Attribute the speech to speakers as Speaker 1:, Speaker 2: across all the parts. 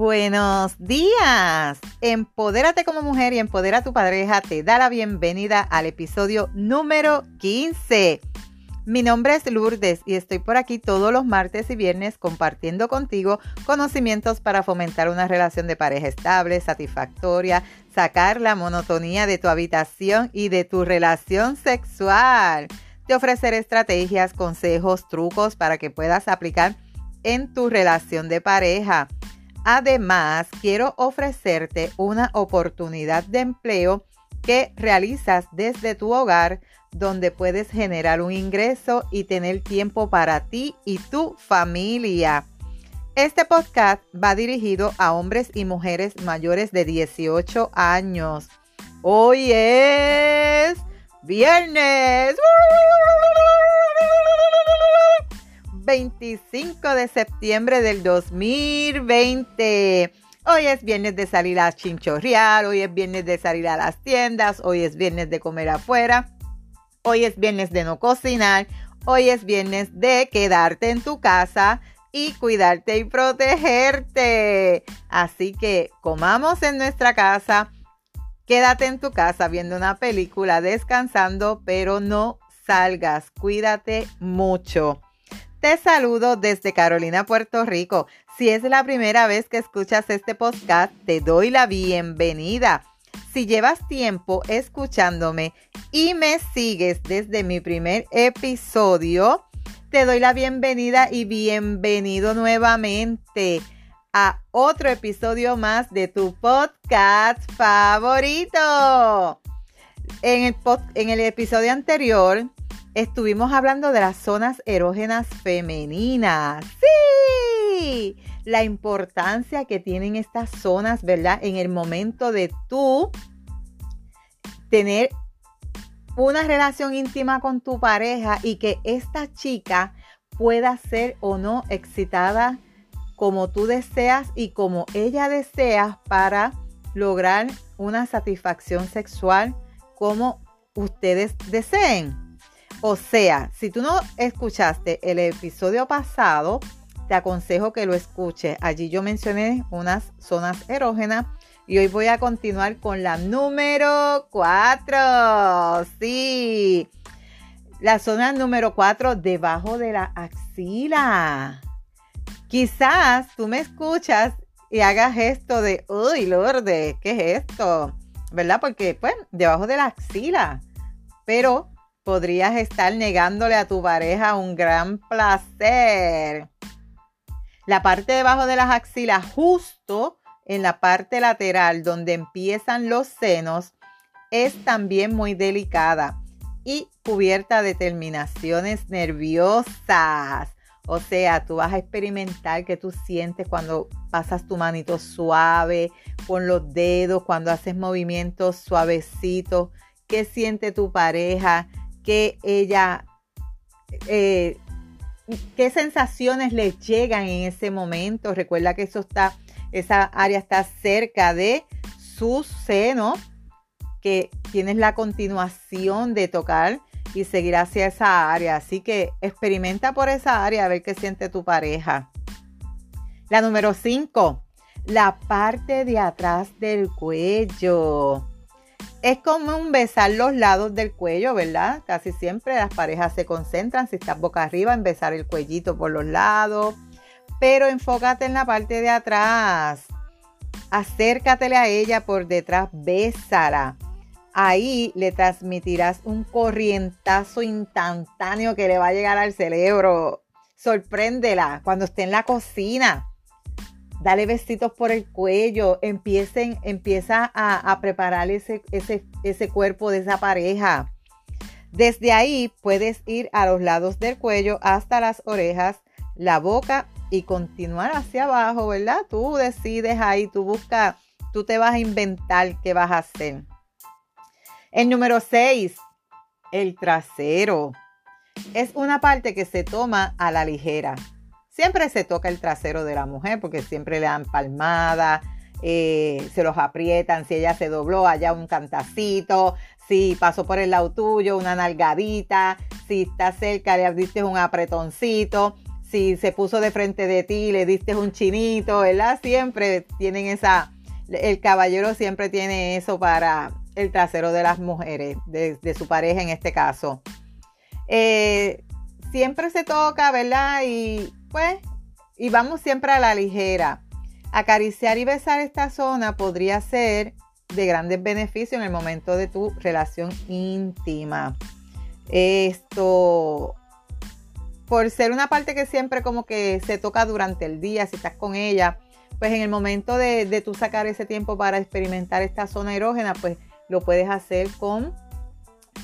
Speaker 1: Buenos días. Empodérate como mujer y empodera a tu pareja te da la bienvenida al episodio número 15. Mi nombre es Lourdes y estoy por aquí todos los martes y viernes compartiendo contigo conocimientos para fomentar una relación de pareja estable, satisfactoria, sacar la monotonía de tu habitación y de tu relación sexual. Te ofreceré estrategias, consejos, trucos para que puedas aplicar en tu relación de pareja. Además, quiero ofrecerte una oportunidad de empleo que realizas desde tu hogar donde puedes generar un ingreso y tener tiempo para ti y tu familia. Este podcast va dirigido a hombres y mujeres mayores de 18 años. Hoy es viernes. 25 de septiembre del 2020. Hoy es viernes de salir a chinchorrear, hoy es viernes de salir a las tiendas, hoy es viernes de comer afuera, hoy es viernes de no cocinar, hoy es viernes de quedarte en tu casa y cuidarte y protegerte. Así que comamos en nuestra casa, quédate en tu casa viendo una película, descansando, pero no salgas, cuídate mucho. Te saludo desde Carolina, Puerto Rico. Si es la primera vez que escuchas este podcast, te doy la bienvenida. Si llevas tiempo escuchándome y me sigues desde mi primer episodio, te doy la bienvenida y bienvenido nuevamente a otro episodio más de tu podcast favorito. En el, episodio anterior estuvimos hablando de las zonas erógenas femeninas. Sí, la importancia que tienen estas zonas, ¿verdad? En el momento de tú tener una relación íntima con tu pareja y que esta chica pueda ser o no excitada como tú deseas y como ella desea para lograr una satisfacción sexual como ustedes deseen. O sea, si tú no escuchaste el episodio pasado, te aconsejo que lo escuches. Allí yo mencioné unas zonas erógenas y hoy voy a continuar con la número 4. Sí, la zona número 4 debajo de la axila. Quizás tú me escuchas y hagas esto de, uy, Lorde, ¿qué es esto? ¿Verdad? Porque, pues, debajo de la axila. Pero podrías estar negándole a tu pareja un gran placer. La parte debajo de las axilas, justo en la parte lateral donde empiezan los senos, es también muy delicada y cubierta de terminaciones nerviosas. O sea, tú vas a experimentar que tú sientes cuando pasas tu manito suave con los dedos, cuando haces movimientos suavecitos, qué siente tu pareja, que ella, eh, qué sensaciones le llegan en ese momento. Recuerda que eso está, esa área está cerca de su seno, que tienes la continuación de tocar y seguir hacia esa área. Así que experimenta por esa área a ver qué siente tu pareja. La número 5, la parte de atrás del cuello. Es común besar los lados del cuello, ¿verdad? Casi siempre las parejas se concentran, si estás boca arriba, en besar el cuellito por los lados. Pero enfócate en la parte de atrás. Acércatele a ella por detrás, bésala. Ahí le transmitirás un corrientazo instantáneo que le va a llegar al cerebro. Sorpréndela cuando esté en la cocina dale besitos por el cuello, empiecen, empieza a, preparar ese, ese, ese cuerpo de esa pareja. Desde ahí puedes ir a los lados del cuello hasta las orejas, la boca y continuar hacia abajo, ¿verdad? Tú decides ahí, tú buscas, tú te vas a inventar qué vas a hacer. El número 6, el trasero. Es una parte que se toma a la ligera. Siempre se toca el trasero de la mujer porque siempre le dan palmada, eh, se los aprietan, si ella se dobló, allá un cantacito, si pasó por el lado tuyo, una nalgadita, si está cerca, le diste un apretoncito, si se puso de frente de ti, le diste un chinito, ¿verdad? Siempre tienen esa, el caballero siempre tiene eso para el trasero de las mujeres, de, su pareja en este caso. Eh, siempre se toca, ¿verdad? Y pues, y vamos siempre a la ligera. Acariciar y besar esta zona podría ser de grandes beneficios en el momento de tu relación íntima. Esto, por ser una parte que siempre como que se toca durante el día, si estás con ella, pues en el momento de, de tú sacar ese tiempo para experimentar esta zona erógena, pues lo puedes hacer con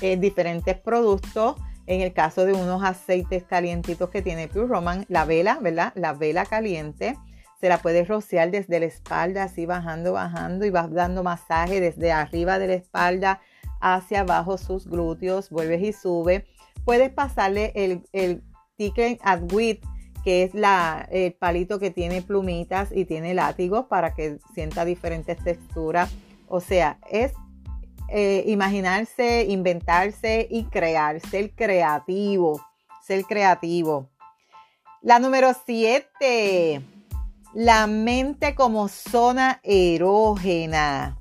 Speaker 1: eh, diferentes productos. En el caso de unos aceites calientitos que tiene Pure Roman, la vela, ¿verdad? La vela caliente se la puedes rociar desde la espalda, así bajando, bajando y vas dando masaje desde arriba de la espalda hacia abajo sus glúteos, vuelves y sube. Puedes pasarle el, el Tickling Adwit, que es el palito que tiene plumitas y tiene látigos para que sienta diferentes texturas. O sea, es eh, imaginarse, inventarse y crear, ser creativo, ser creativo. La número 7 la mente como zona erógena.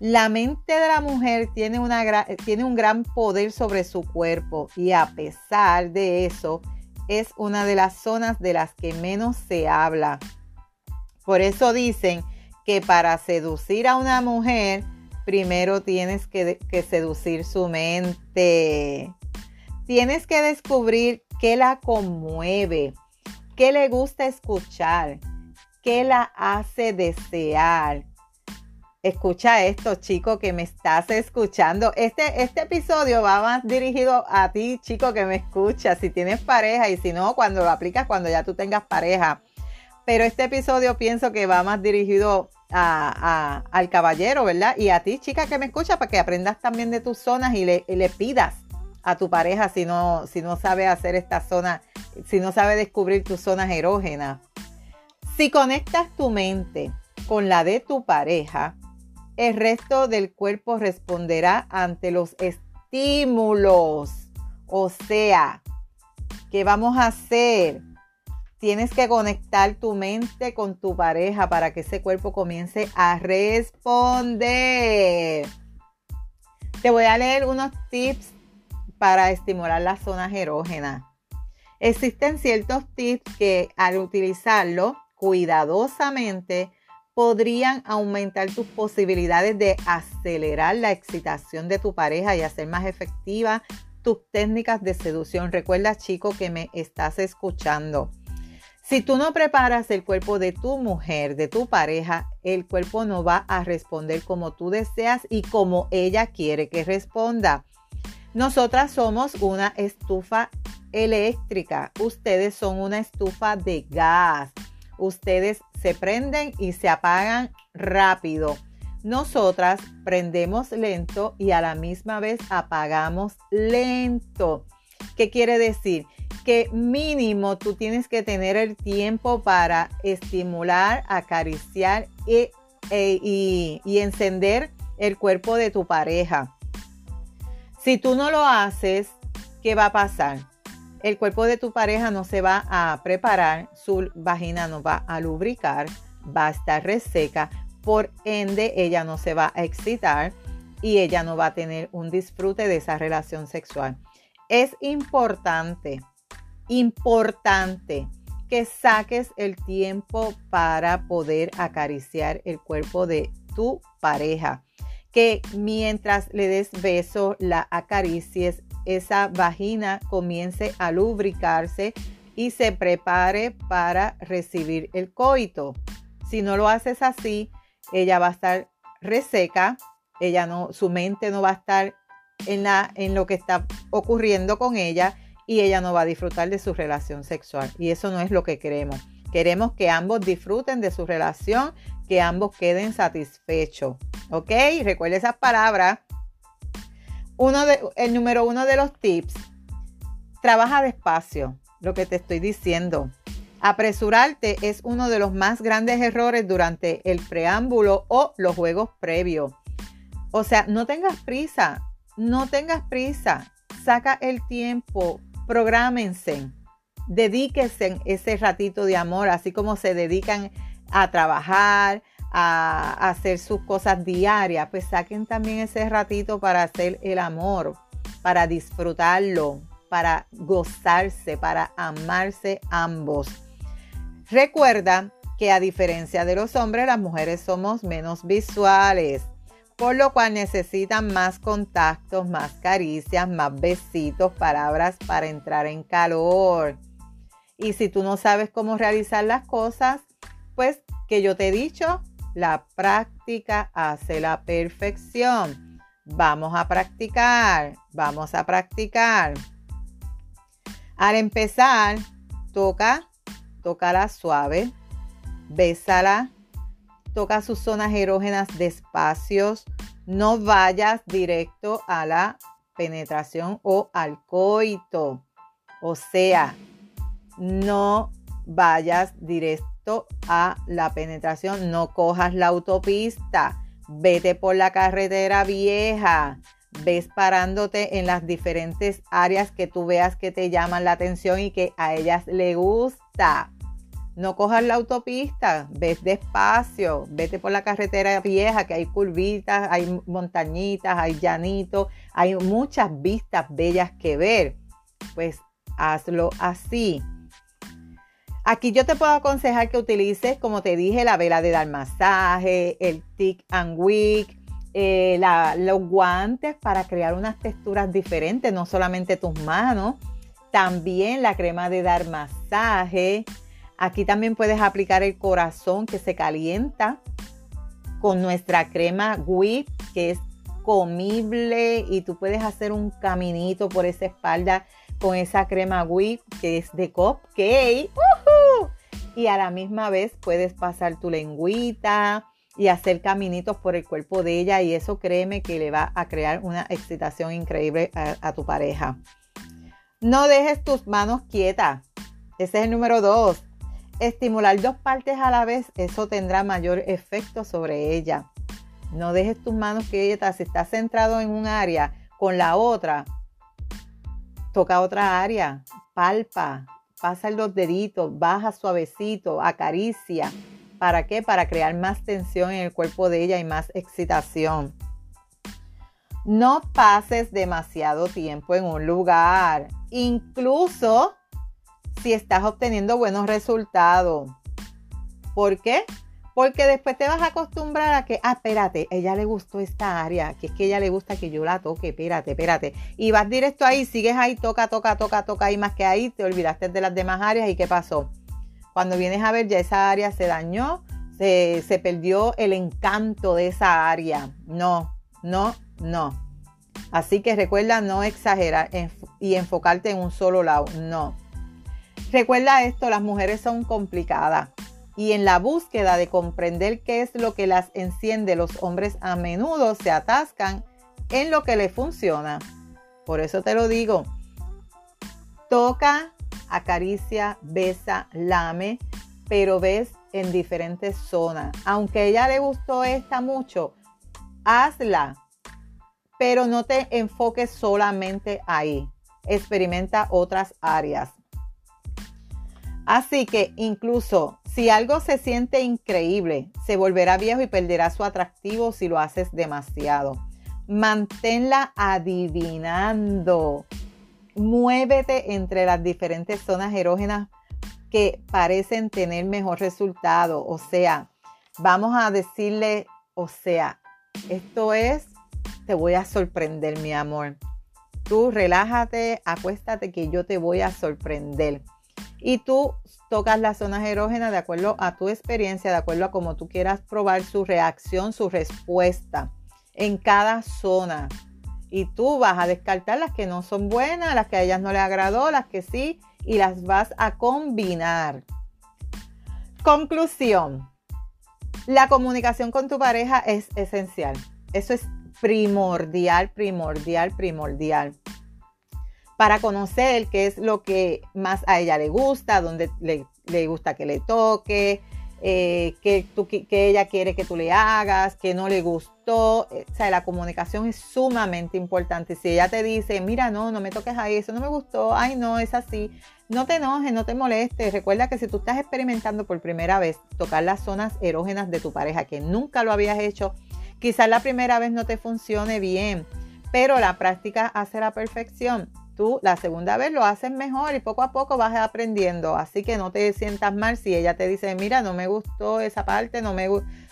Speaker 1: La mente de la mujer tiene, una, tiene un gran poder sobre su cuerpo y a pesar de eso es una de las zonas de las que menos se habla. Por eso dicen que para seducir a una mujer, primero tienes que, seducir su mente. Tienes que descubrir qué la conmueve, qué le gusta escuchar, ¿Qué la hace desear? Escucha esto, chico, que me estás escuchando. Este, este episodio va más dirigido a ti, chico, que me escuchas. Si tienes pareja y si no, cuando lo aplicas, cuando ya tú tengas pareja. Pero este episodio pienso que va más dirigido al caballero, ¿verdad? Y a ti, chica, que me escuchas, para que aprendas también de tus zonas y le, le pidas a tu pareja si no, si no sabe hacer esta zona, si no sabe descubrir tus zonas erógenas. Si conectas tu mente con la de tu pareja, el resto del cuerpo responderá ante los estímulos. O sea, ¿qué vamos a hacer? Tienes que conectar tu mente con tu pareja para que ese cuerpo comience a responder. Te voy a leer unos tips para estimular las zonas erógenas. Existen ciertos tips que al utilizarlo cuidadosamente podrían aumentar tus posibilidades de acelerar la excitación de tu pareja y hacer más efectiva tus técnicas de seducción. Recuerda, chico, que me estás escuchando. Si tú no preparas el cuerpo de tu mujer, de tu pareja, el cuerpo no va a responder como tú deseas y como ella quiere que responda. Nosotras somos una estufa eléctrica, ustedes son una estufa de gas ustedes se prenden y se apagan rápido. Nosotras prendemos lento y a la misma vez apagamos lento. ¿Qué quiere decir? Que mínimo tú tienes que tener el tiempo para estimular, acariciar y, e, y encender el cuerpo de tu pareja. Si tú no lo haces, ¿qué va a pasar? el cuerpo de tu pareja no se va a preparar, su vagina no va a lubricar, va a estar reseca, por ende ella no se va a excitar y ella no va a tener un disfrute de esa relación sexual. Es importante, importante que saques el tiempo para poder acariciar el cuerpo de tu pareja. Que mientras le des beso, la acaricies, esa vagina comience a lubricarse y se prepare para recibir el coito. Si no lo haces así, ella va a estar reseca, ella no, su mente no va a estar en, la, en lo que está ocurriendo con ella y ella no va a disfrutar de su relación sexual. Y eso no es lo que queremos. Queremos que ambos disfruten de su relación, que ambos queden satisfechos. ¿Ok? Recuerda esas palabras uno de, el número uno de los tips, trabaja despacio, lo que te estoy diciendo. Apresurarte es uno de los más grandes errores durante el preámbulo o los juegos previos. O sea, no tengas prisa, no tengas prisa, saca el tiempo, prográmense, dedíquese ese ratito de amor, así como se dedican a trabajar, a, hacer sus cosas diarias, pues saquen también ese ratito para hacer el amor, para disfrutarlo, para gozarse, para amarse ambos. Recuerda que a diferencia de los hombres, las mujeres somos menos visuales, por lo cual necesitan más contactos, más caricias, más besitos, palabras para entrar en calor. Y si tú no sabes cómo realizar las cosas, pues que yo te he dicho, la práctica hace la perfección. Vamos a practicar, vamos a practicar. Al empezar, toca, la suave, bésala, toca sus zonas erógenas despacios, no vayas directo a la penetración o al coito. O sea, no vayas directo a la penetración, no cojas la autopista, vete por la carretera vieja, ves parándote en las diferentes áreas que tú veas que te llaman la atención y que a ellas le gusta. No cojas la autopista, ves despacio, vete por la carretera vieja que hay curvitas, hay montañitas, hay llanitos, hay muchas vistas bellas que ver. Pues hazlo así. Aquí yo te puedo aconsejar que utilices, como te dije, la vela de dar masaje, el tick and wick, eh, los guantes para crear unas texturas diferentes, no solamente tus manos, también la crema de dar masaje. Aquí también puedes aplicar el corazón que se calienta con nuestra crema whip que es comible y tú puedes hacer un caminito por esa espalda con esa crema whip que es de cupcake y a la misma vez puedes pasar tu lengüita y hacer caminitos por el cuerpo de ella y eso créeme que le va a crear una excitación increíble a, tu pareja. No dejes tus manos quietas. Ese es el número dos. Estimular dos partes a la vez, eso tendrá mayor efecto sobre ella. No dejes tus manos quietas. Si estás centrado en un área con la otra, toca otra área, palpa, pasa los deditos, baja suavecito, acaricia. ¿Para qué? Para crear más tensión en el cuerpo de ella y más excitación. No pases demasiado tiempo en un lugar, incluso si estás obteniendo buenos resultados. ¿Por qué? Porque después te vas a acostumbrar a que, ah, espérate, ella le gustó esta área, que es que ella le gusta que yo la toque, espérate, espérate. Y vas directo ahí, sigues ahí, toca, toca, toca, toca, y más que ahí, te olvidaste de las demás áreas y qué pasó. Cuando vienes a ver, ya esa área se dañó, se, se perdió el encanto de esa área. No, no, no. Así que recuerda no exagerar y enfocarte en un solo lado. No. Recuerda esto, las mujeres son complicadas y en la búsqueda de comprender qué es lo que las enciende, los hombres a menudo se atascan en lo que les funciona. Por eso te lo digo. Toca, acaricia, besa, lame, pero ves en diferentes zonas. Aunque ella le gustó esta mucho, hazla, pero no te enfoques solamente ahí. Experimenta otras áreas. Así que incluso si algo se siente increíble, se volverá viejo y perderá su atractivo si lo haces demasiado. Manténla adivinando. Muévete entre las diferentes zonas erógenas que parecen tener mejor resultado. O sea, vamos a decirle, o sea, esto es, te voy a sorprender, mi amor. Tú relájate, acuéstate que yo te voy a sorprender y tú tocas las zonas erógenas de acuerdo a tu experiencia, de acuerdo a cómo tú quieras probar su reacción, su respuesta en cada zona. Y tú vas a descartar las que no son buenas, las que a ellas no les agradó, las que sí, y las vas a combinar. Conclusión. La comunicación con tu pareja es esencial. Eso es primordial, primordial, primordial para conocer qué es lo que más a ella le gusta, dónde le, gusta que le toque, eh, qué, tú, ella quiere que tú le hagas, qué no le gustó gustó. Eh, o sea, la comunicación es sumamente importante. Si ella te dice, mira, no, no me toques ahí, eso no me gustó, ay, no, es así. No te enojes, no te molestes. Recuerda que si tú estás experimentando por primera vez tocar las zonas erógenas de tu pareja, que nunca lo habías hecho, quizás la primera vez no te funcione bien, pero la práctica hace la perfección tú la segunda vez lo haces mejor y poco a poco vas aprendiendo. Así que no te sientas mal si ella te dice, mira, no me gustó esa parte, no, me,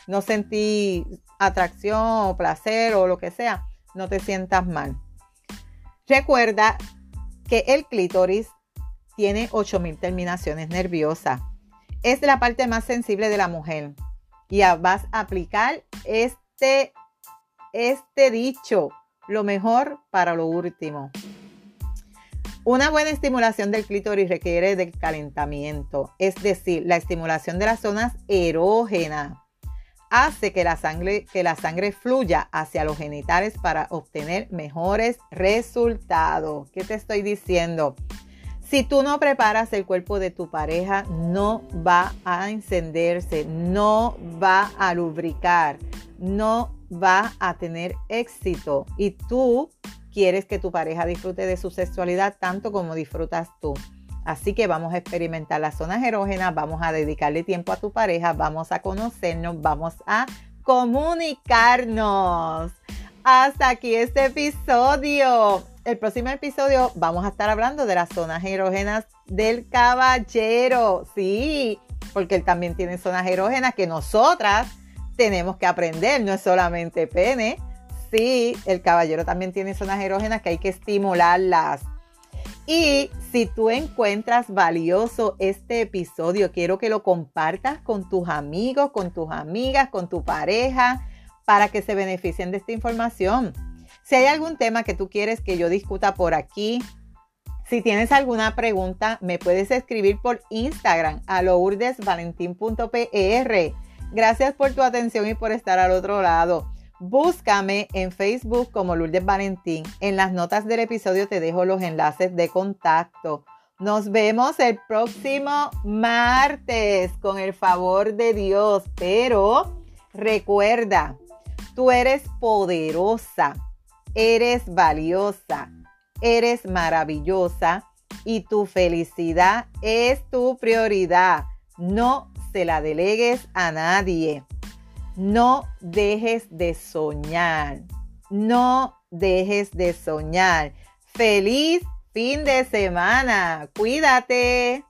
Speaker 1: no sentí atracción o placer o lo que sea. No te sientas mal. Recuerda que el clítoris tiene 8000 terminaciones nerviosas. Es la parte más sensible de la mujer. Y vas a aplicar este, este dicho, lo mejor para lo último. Una buena estimulación del clítoris requiere de calentamiento, es decir, la estimulación de las zonas erógenas hace que la sangre, que la sangre fluya hacia los genitales para obtener mejores resultados. ¿Qué te estoy diciendo? Si tú no preparas el cuerpo de tu pareja, no va a encenderse, no va a lubricar, no va a tener éxito. Y tú quieres que tu pareja disfrute de su sexualidad tanto como disfrutas tú. Así que vamos a experimentar las zonas erógenas, vamos a dedicarle tiempo a tu pareja, vamos a conocernos, vamos a comunicarnos. Hasta aquí este episodio. El próximo episodio vamos a estar hablando de las zonas erógenas del caballero. Sí, porque él también tiene zonas erógenas que nosotras tenemos que aprender. No es solamente pene, sí, el caballero también tiene zonas erógenas que hay que estimularlas. Y si tú encuentras valioso este episodio, quiero que lo compartas con tus amigos, con tus amigas, con tu pareja, para que se beneficien de esta información. Si hay algún tema que tú quieres que yo discuta por aquí, si tienes alguna pregunta, me puedes escribir por Instagram a lourdesvalentín.pr. Gracias por tu atención y por estar al otro lado. Búscame en Facebook como Lourdes Valentín. En las notas del episodio te dejo los enlaces de contacto. Nos vemos el próximo martes con el favor de Dios. Pero recuerda, tú eres poderosa, eres valiosa, eres maravillosa y tu felicidad es tu prioridad. No se la delegues a nadie. No dejes de soñar. No dejes de soñar. Feliz fin de semana. Cuídate.